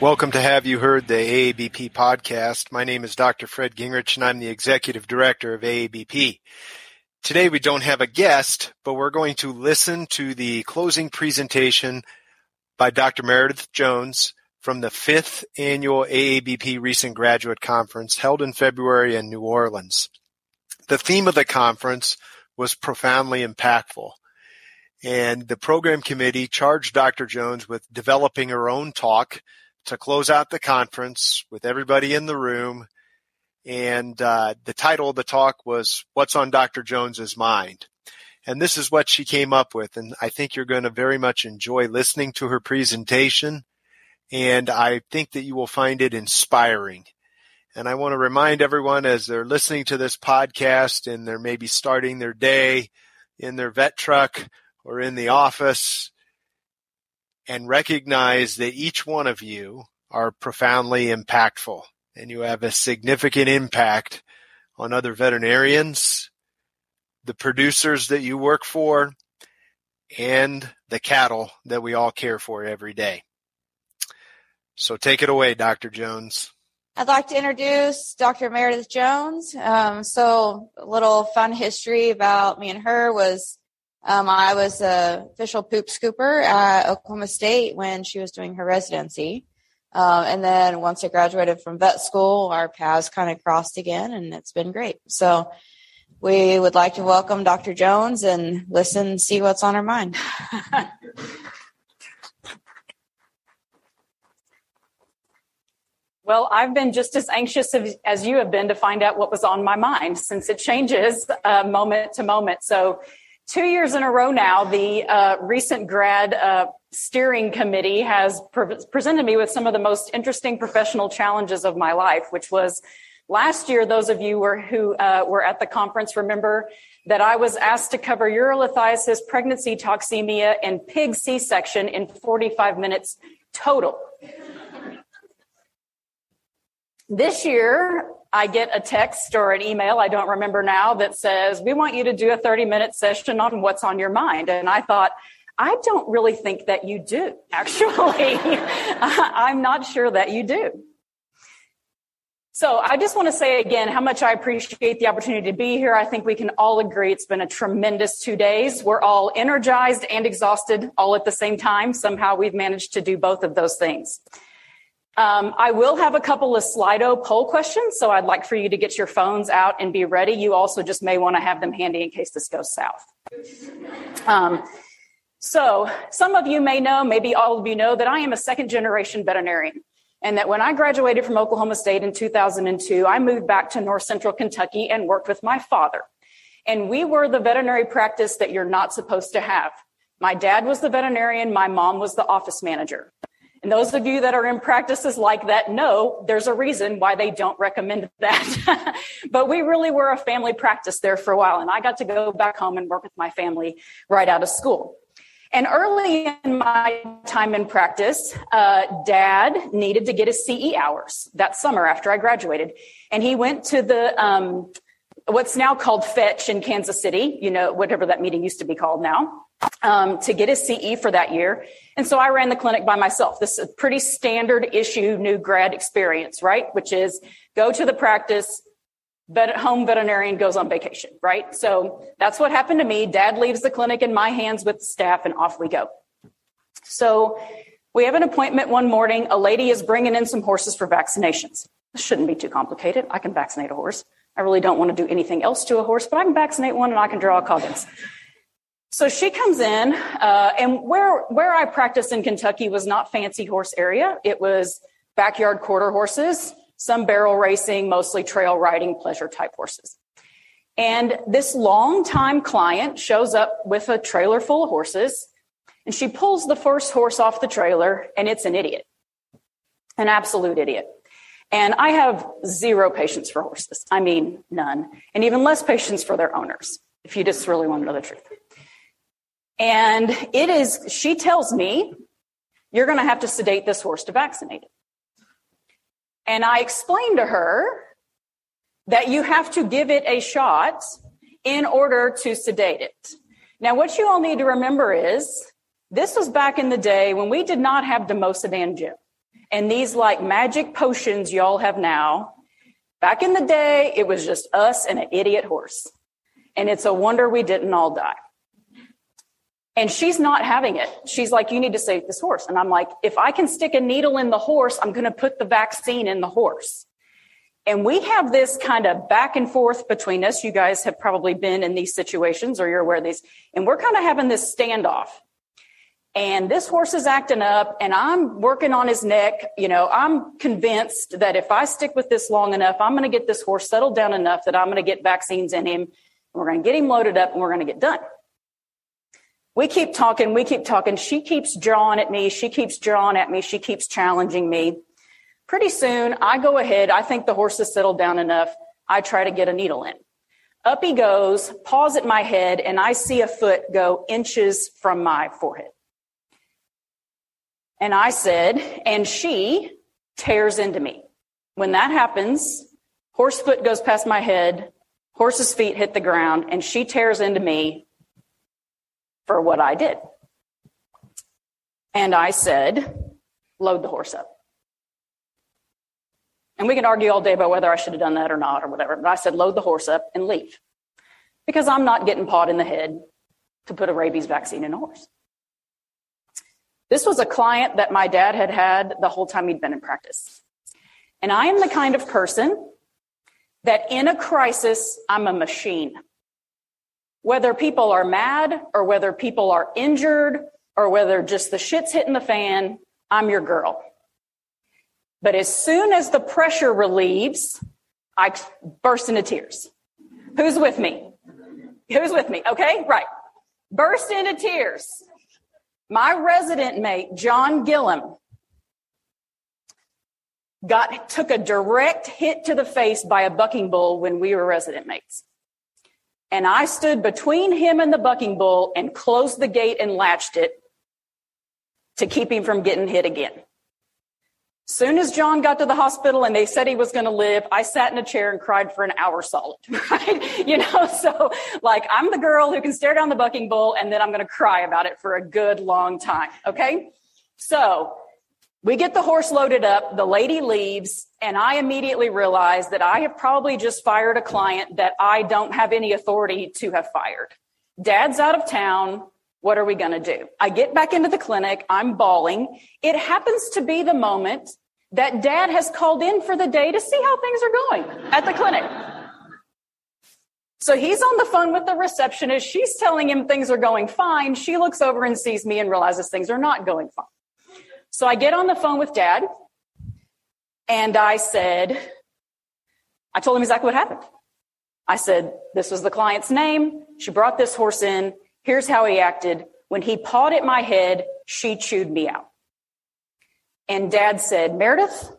Welcome to Have You Heard the AABP podcast. My name is Dr. Fred Gingrich and I'm the executive director of AABP. Today we don't have a guest, but we're going to listen to the closing presentation by Dr. Meredith Jones from the fifth annual AABP Recent Graduate Conference held in February in New Orleans. The theme of the conference was profoundly impactful. And the program committee charged Dr. Jones with developing her own talk to close out the conference with everybody in the room. And uh, the title of the talk was What's on Dr. Jones's Mind? And this is what she came up with. And I think you're going to very much enjoy listening to her presentation. And I think that you will find it inspiring. And I want to remind everyone as they're listening to this podcast and they're maybe starting their day in their vet truck or in the office and recognize that each one of you are profoundly impactful and you have a significant impact on other veterinarians, the producers that you work for, and the cattle that we all care for every day. So take it away, Dr. Jones. I'd like to introduce Dr. Meredith Jones. Um, so a little fun history about me and her was um, I was a official poop scooper at Oklahoma State when she was doing her residency. Um, and then once I graduated from vet school, our paths kind of crossed again, and it's been great. So we would like to welcome Dr. Jones and listen, see what's on her mind. Well, I've been just as anxious as you have been to find out what was on my mind since it changes uh, moment to moment. So two years in a row now, the uh, recent grad uh, steering committee has pre- presented me with some of the most interesting professional challenges of my life, which was last year. Those of you were, who uh, were at the conference remember that I was asked to cover urolithiasis, pregnancy toxemia, and pig C-section in 45 minutes total. This year, I get a text or an email, I don't remember now, that says, We want you to do a 30 minute session on what's on your mind. And I thought, I don't really think that you do, actually. I'm not sure that you do. So I just want to say again how much I appreciate the opportunity to be here. I think we can all agree it's been a tremendous two days. We're all energized and exhausted all at the same time. Somehow we've managed to do both of those things. Um, I will have a couple of Slido poll questions, so I'd like for you to get your phones out and be ready. You also just may want to have them handy in case this goes south. Um, so, some of you may know, maybe all of you know, that I am a second generation veterinarian. And that when I graduated from Oklahoma State in 2002, I moved back to North Central Kentucky and worked with my father. And we were the veterinary practice that you're not supposed to have. My dad was the veterinarian, my mom was the office manager. And those of you that are in practices like that know there's a reason why they don't recommend that. but we really were a family practice there for a while. And I got to go back home and work with my family right out of school. And early in my time in practice, uh, dad needed to get his CE hours that summer after I graduated. And he went to the, um, what's now called Fetch in Kansas City, you know, whatever that meeting used to be called now um, to get his CE for that year. And so I ran the clinic by myself. This is a pretty standard issue new grad experience, right? Which is go to the practice, vet, home veterinarian goes on vacation, right? So that's what happened to me. Dad leaves the clinic in my hands with the staff and off we go. So we have an appointment one morning. A lady is bringing in some horses for vaccinations. This shouldn't be too complicated. I can vaccinate a horse. I really don't want to do anything else to a horse, but I can vaccinate one and I can draw a Coggins. So she comes in, uh, and where where I practiced in Kentucky was not fancy horse area. It was backyard quarter horses, some barrel racing, mostly trail riding, pleasure type horses. And this longtime client shows up with a trailer full of horses, and she pulls the first horse off the trailer, and it's an idiot, an absolute idiot. And I have zero patience for horses. I mean, none. And even less patience for their owners, if you just really want to know the truth. And it is, she tells me, you're going to have to sedate this horse to vaccinate it. And I explained to her that you have to give it a shot in order to sedate it. Now, what you all need to remember is this was back in the day when we did not have Dormosedan gel and these like magic potions y'all have now. Back in the day, it was just us and an idiot horse. And it's a wonder we didn't all die. And she's not having it. She's like, you need to save this horse. And I'm like, if I can stick a needle in the horse, I'm going to put the vaccine in the horse. And we have this kind of back and forth between us. You guys have probably been in these situations or you're aware of these. And we're kind of having this standoff. And this horse is acting up and I'm working on his neck. You know, I'm convinced that if I stick with this long enough, I'm going to get this horse settled down enough that I'm going to get vaccines in him. We're going to get him loaded up and we're going to get done. We keep talking. We keep talking. She keeps drawing at me. She keeps drawing at me. She keeps challenging me. Pretty soon, I go ahead. I think the horse has settled down enough. I try to get a needle in. Up he goes, paws at my head, and I see a foot go inches from my forehead. And I said, and she tears into me. When that happens, horse foot goes past my head, horse's feet hit the ground, and she tears into me for what I did. And I said, load the horse up. And we can argue all day about whether I should have done that or not or whatever. But I said, load the horse up and leave. Because I'm not getting pawed in the head to put a rabies vaccine in a horse. This was a client that my dad had had the whole time he'd been in practice. And I am the kind of person that in a crisis, I'm a machine. Whether people are mad or whether people are injured or whether just the shit's hitting the fan, I'm your girl. But as soon as the pressure relieves, I burst into tears. Who's with me? Who's with me? Okay, right. Burst into tears. My resident mate, John Gilliam, got took a direct hit to the face by a bucking bull when we were resident mates. And I stood between him and the bucking bull and closed the gate and latched it to keep him from getting hit again. Soon as John got to the hospital and they said he was going to live, I sat in a chair and cried for an hour solid, right? You know, so like I'm the girl who can stare down the bucking bull and then I'm going to cry about it for a good long time. Okay. So we get the horse loaded up. The lady leaves and I immediately realize that I have probably just fired a client that I don't have any authority to have fired. Dad's out of town. What are we going to do? I get back into the clinic. I'm bawling. It happens to be the moment that dad has called in for the day to see how things are going at the clinic. So he's on the phone with the receptionist. She's telling him things are going fine. She looks over and sees me and realizes things are not going fine. So I get on the phone with dad and I said, I told him exactly what happened. I said, this was the client's name. She brought this horse in. Here's how he acted. When he pawed at my head, she chewed me out. And dad said, Meredith,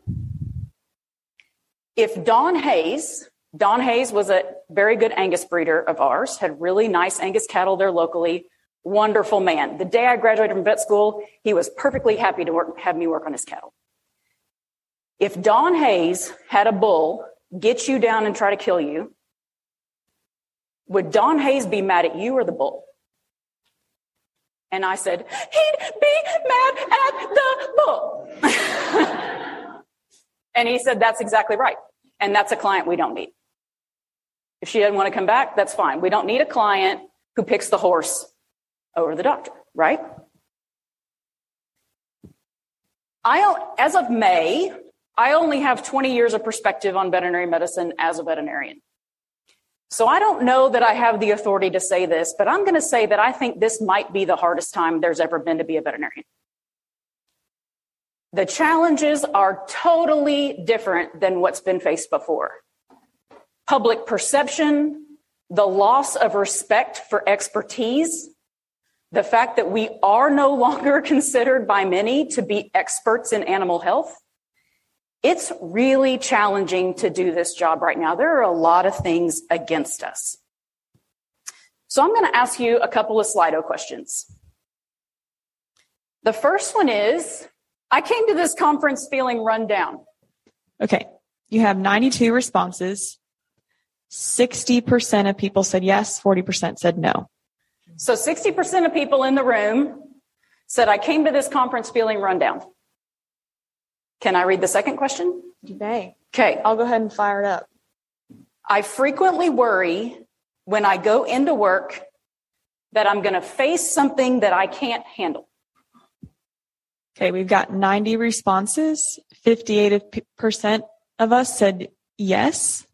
if Don Hayes, Don Hayes was a very good Angus breeder of ours, had really nice Angus cattle there locally, wonderful man. The day I graduated from vet school, he was perfectly happy to work, have me work on his cattle. If Don Hayes had a bull get you down and try to kill you, would Don Hayes be mad at you or the bull? And I said, he'd be mad at the bull. and he said, that's exactly right. And that's a client we don't need. If she doesn't want to come back, that's fine. We don't need a client who picks the horse over the doctor, right? I, as of May, I only have 20 years of perspective on veterinary medicine as a veterinarian. So I don't know that I have the authority to say this, but I'm going to say that I think this might be the hardest time there's ever been to be a veterinarian. The challenges are totally different than what's been faced before. Public perception, the loss of respect for expertise, the fact that we are no longer considered by many to be experts in animal health, it's really challenging to do this job right now. There are a lot of things against us. So I'm going to ask you a couple of Slido questions. The first one is I came to this conference feeling run down. Okay. You have 92 responses. 60% of people said yes, 40% said no. So 60% of people in the room said, I came to this conference feeling run down. Can I read the second question? You may. Okay. I'll go ahead and fire it up. I frequently worry when I go into work that I'm going to face something that I can't handle. Okay, we've got 90 responses. 58% of us said yes.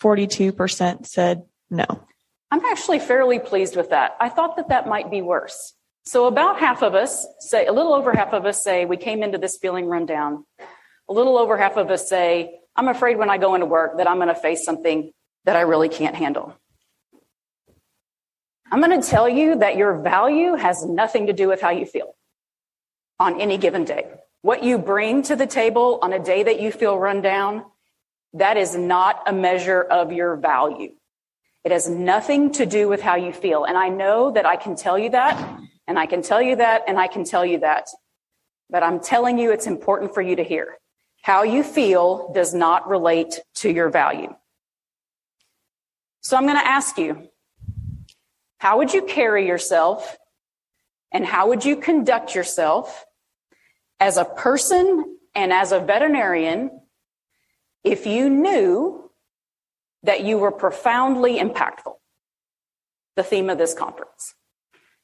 42% said no. I'm actually fairly pleased with that. I thought that that might be worse. So about half of us say, a little over half of us say we came into this feeling run down. A little over half of us say, I'm afraid when I go into work that I'm going to face something that I really can't handle. I'm going to tell you that your value has nothing to do with how you feel on any given day. What you bring to the table on a day that you feel run down, that is not a measure of your value. It has nothing to do with how you feel. And I know that I can tell you that, and I can tell you that, and I can tell you that. But I'm telling you, it's important for you to hear. How you feel does not relate to your value. So I'm going to ask you, how would you carry yourself and how would you conduct yourself as a person and as a veterinarian if you knew that you were profoundly impactful? The theme of this conference.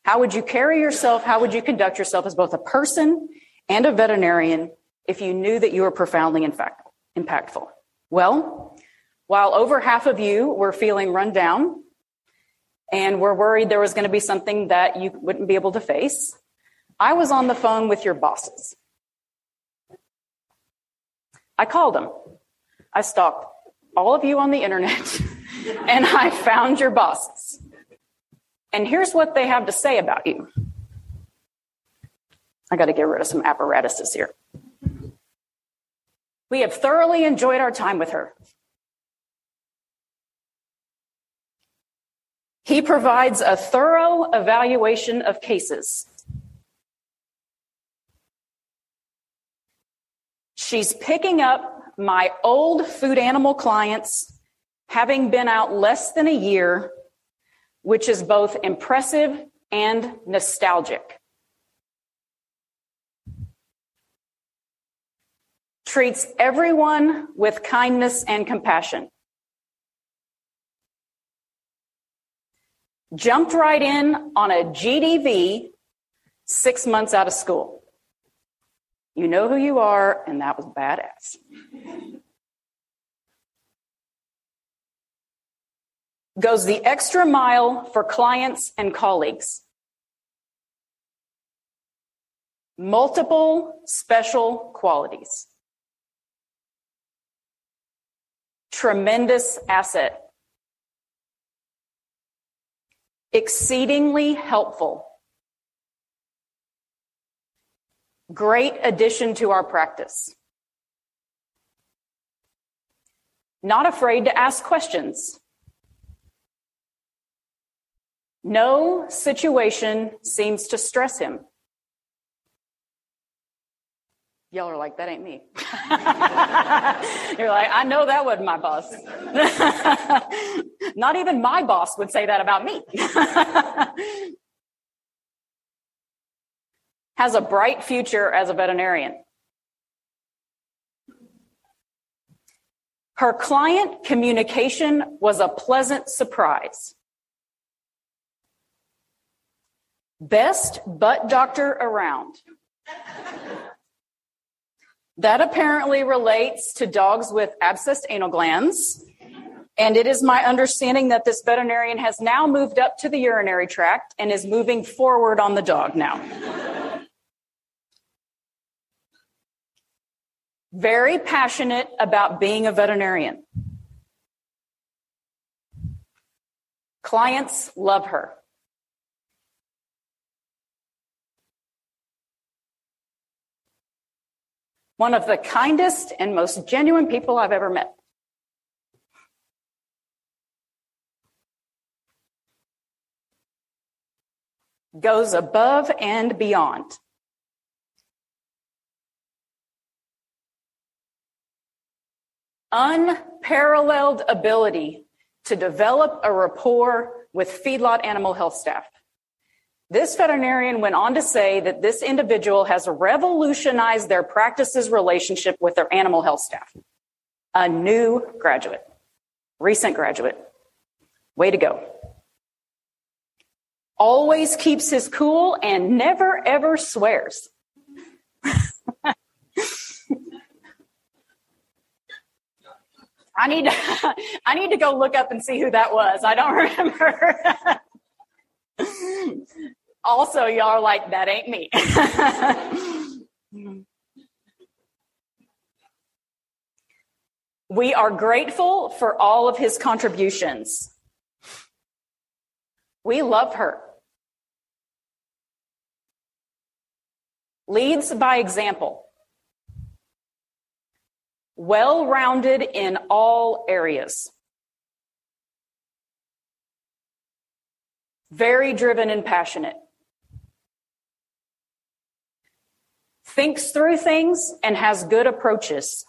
How would you carry yourself? How would you conduct yourself as both a person and a veterinarian if you knew that you were profoundly impactful? Well, while over half of you were feeling run down and were worried there was going to be something that you wouldn't be able to face, I was on the phone with your bosses. I called them. I stalked all of you on the internet and I found your busts. And here's what they have to say about you. I got to get rid of some apparatuses here. We have thoroughly enjoyed our time with her. He provides a thorough evaluation of cases. She's picking up my old food animal clients, having been out less than a year, which is both impressive and nostalgic. Treats everyone with kindness and compassion. Jumped right in on a GDV six months out of school. You know who you are, and that was badass. Goes the extra mile for clients and colleagues. Multiple special qualities. Tremendous asset. Exceedingly helpful Great addition to our practice. Not afraid to ask questions. No situation seems to stress him. Y'all are like, that ain't me. You're like, I know that wasn't my boss. Not even my boss would say that about me. has a bright future as a veterinarian. Her client communication was a pleasant surprise. Best butt doctor around. That apparently relates to dogs with abscessed anal glands. And it is my understanding that this veterinarian has now moved up to the urinary tract and is moving forward on the dog now. Very passionate about being a veterinarian. Clients love her. One of the kindest and most genuine people I've ever met. Goes above and beyond. Unparalleled ability to develop a rapport with feedlot animal health staff. This veterinarian went on to say that this individual has revolutionized their practice's relationship with their animal health staff. A new graduate, recent graduate. Way to go. Always keeps his cool and never ever swears. I need to, I need to go look up and see who that was. I don't remember. also, y'all are like, that ain't me. we are grateful for all of his contributions. We love her. Leads by example well rounded in all areas, very driven and passionate, thinks through things and has good approaches.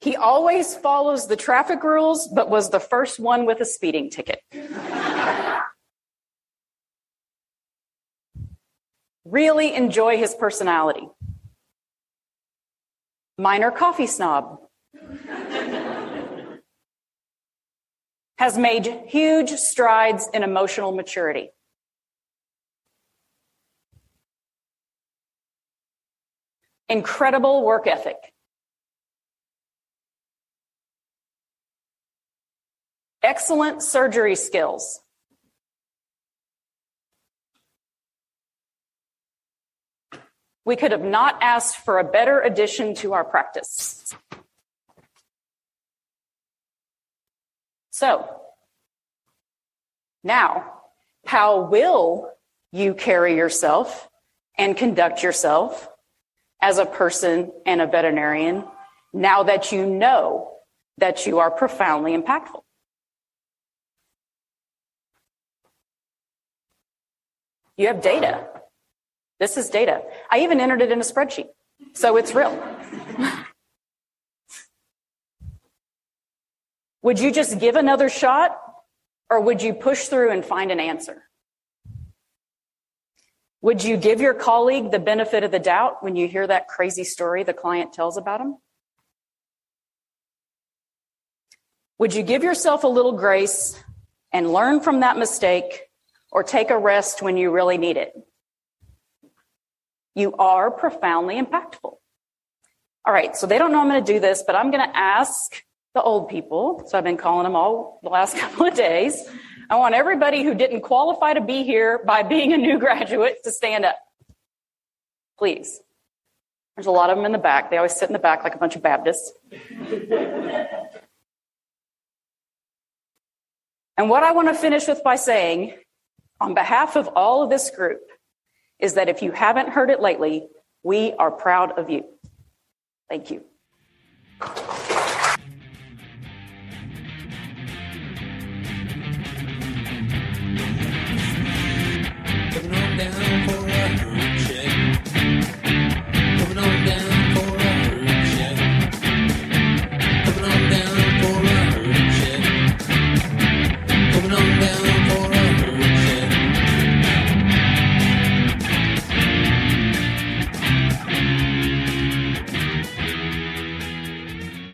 He always follows the traffic rules, but was the first one with a speeding ticket. Really enjoy his personality. Minor coffee snob. Has made huge strides in emotional maturity. Incredible work ethic. Excellent surgery skills. We could have not asked for a better addition to our practice. So, now, how will you carry yourself and conduct yourself as a person and a veterinarian now that you know that you are profoundly impactful? You have data. This is data. I even entered it in a spreadsheet. So it's real. would you just give another shot or would you push through and find an answer? Would you give your colleague the benefit of the doubt when you hear that crazy story the client tells about him? Would you give yourself a little grace and learn from that mistake or take a rest when you really need it? You are profoundly impactful. All right, so they don't know I'm going to do this, but I'm going to ask the old people. So I've been calling them all the last couple of days. I want everybody who didn't qualify to be here by being a new graduate to stand up. Please. There's a lot of them in the back. They always sit in the back like a bunch of Baptists. and what I want to finish with by saying, on behalf of all of this group, is that if you haven't heard it lately, we are proud of you. Thank you.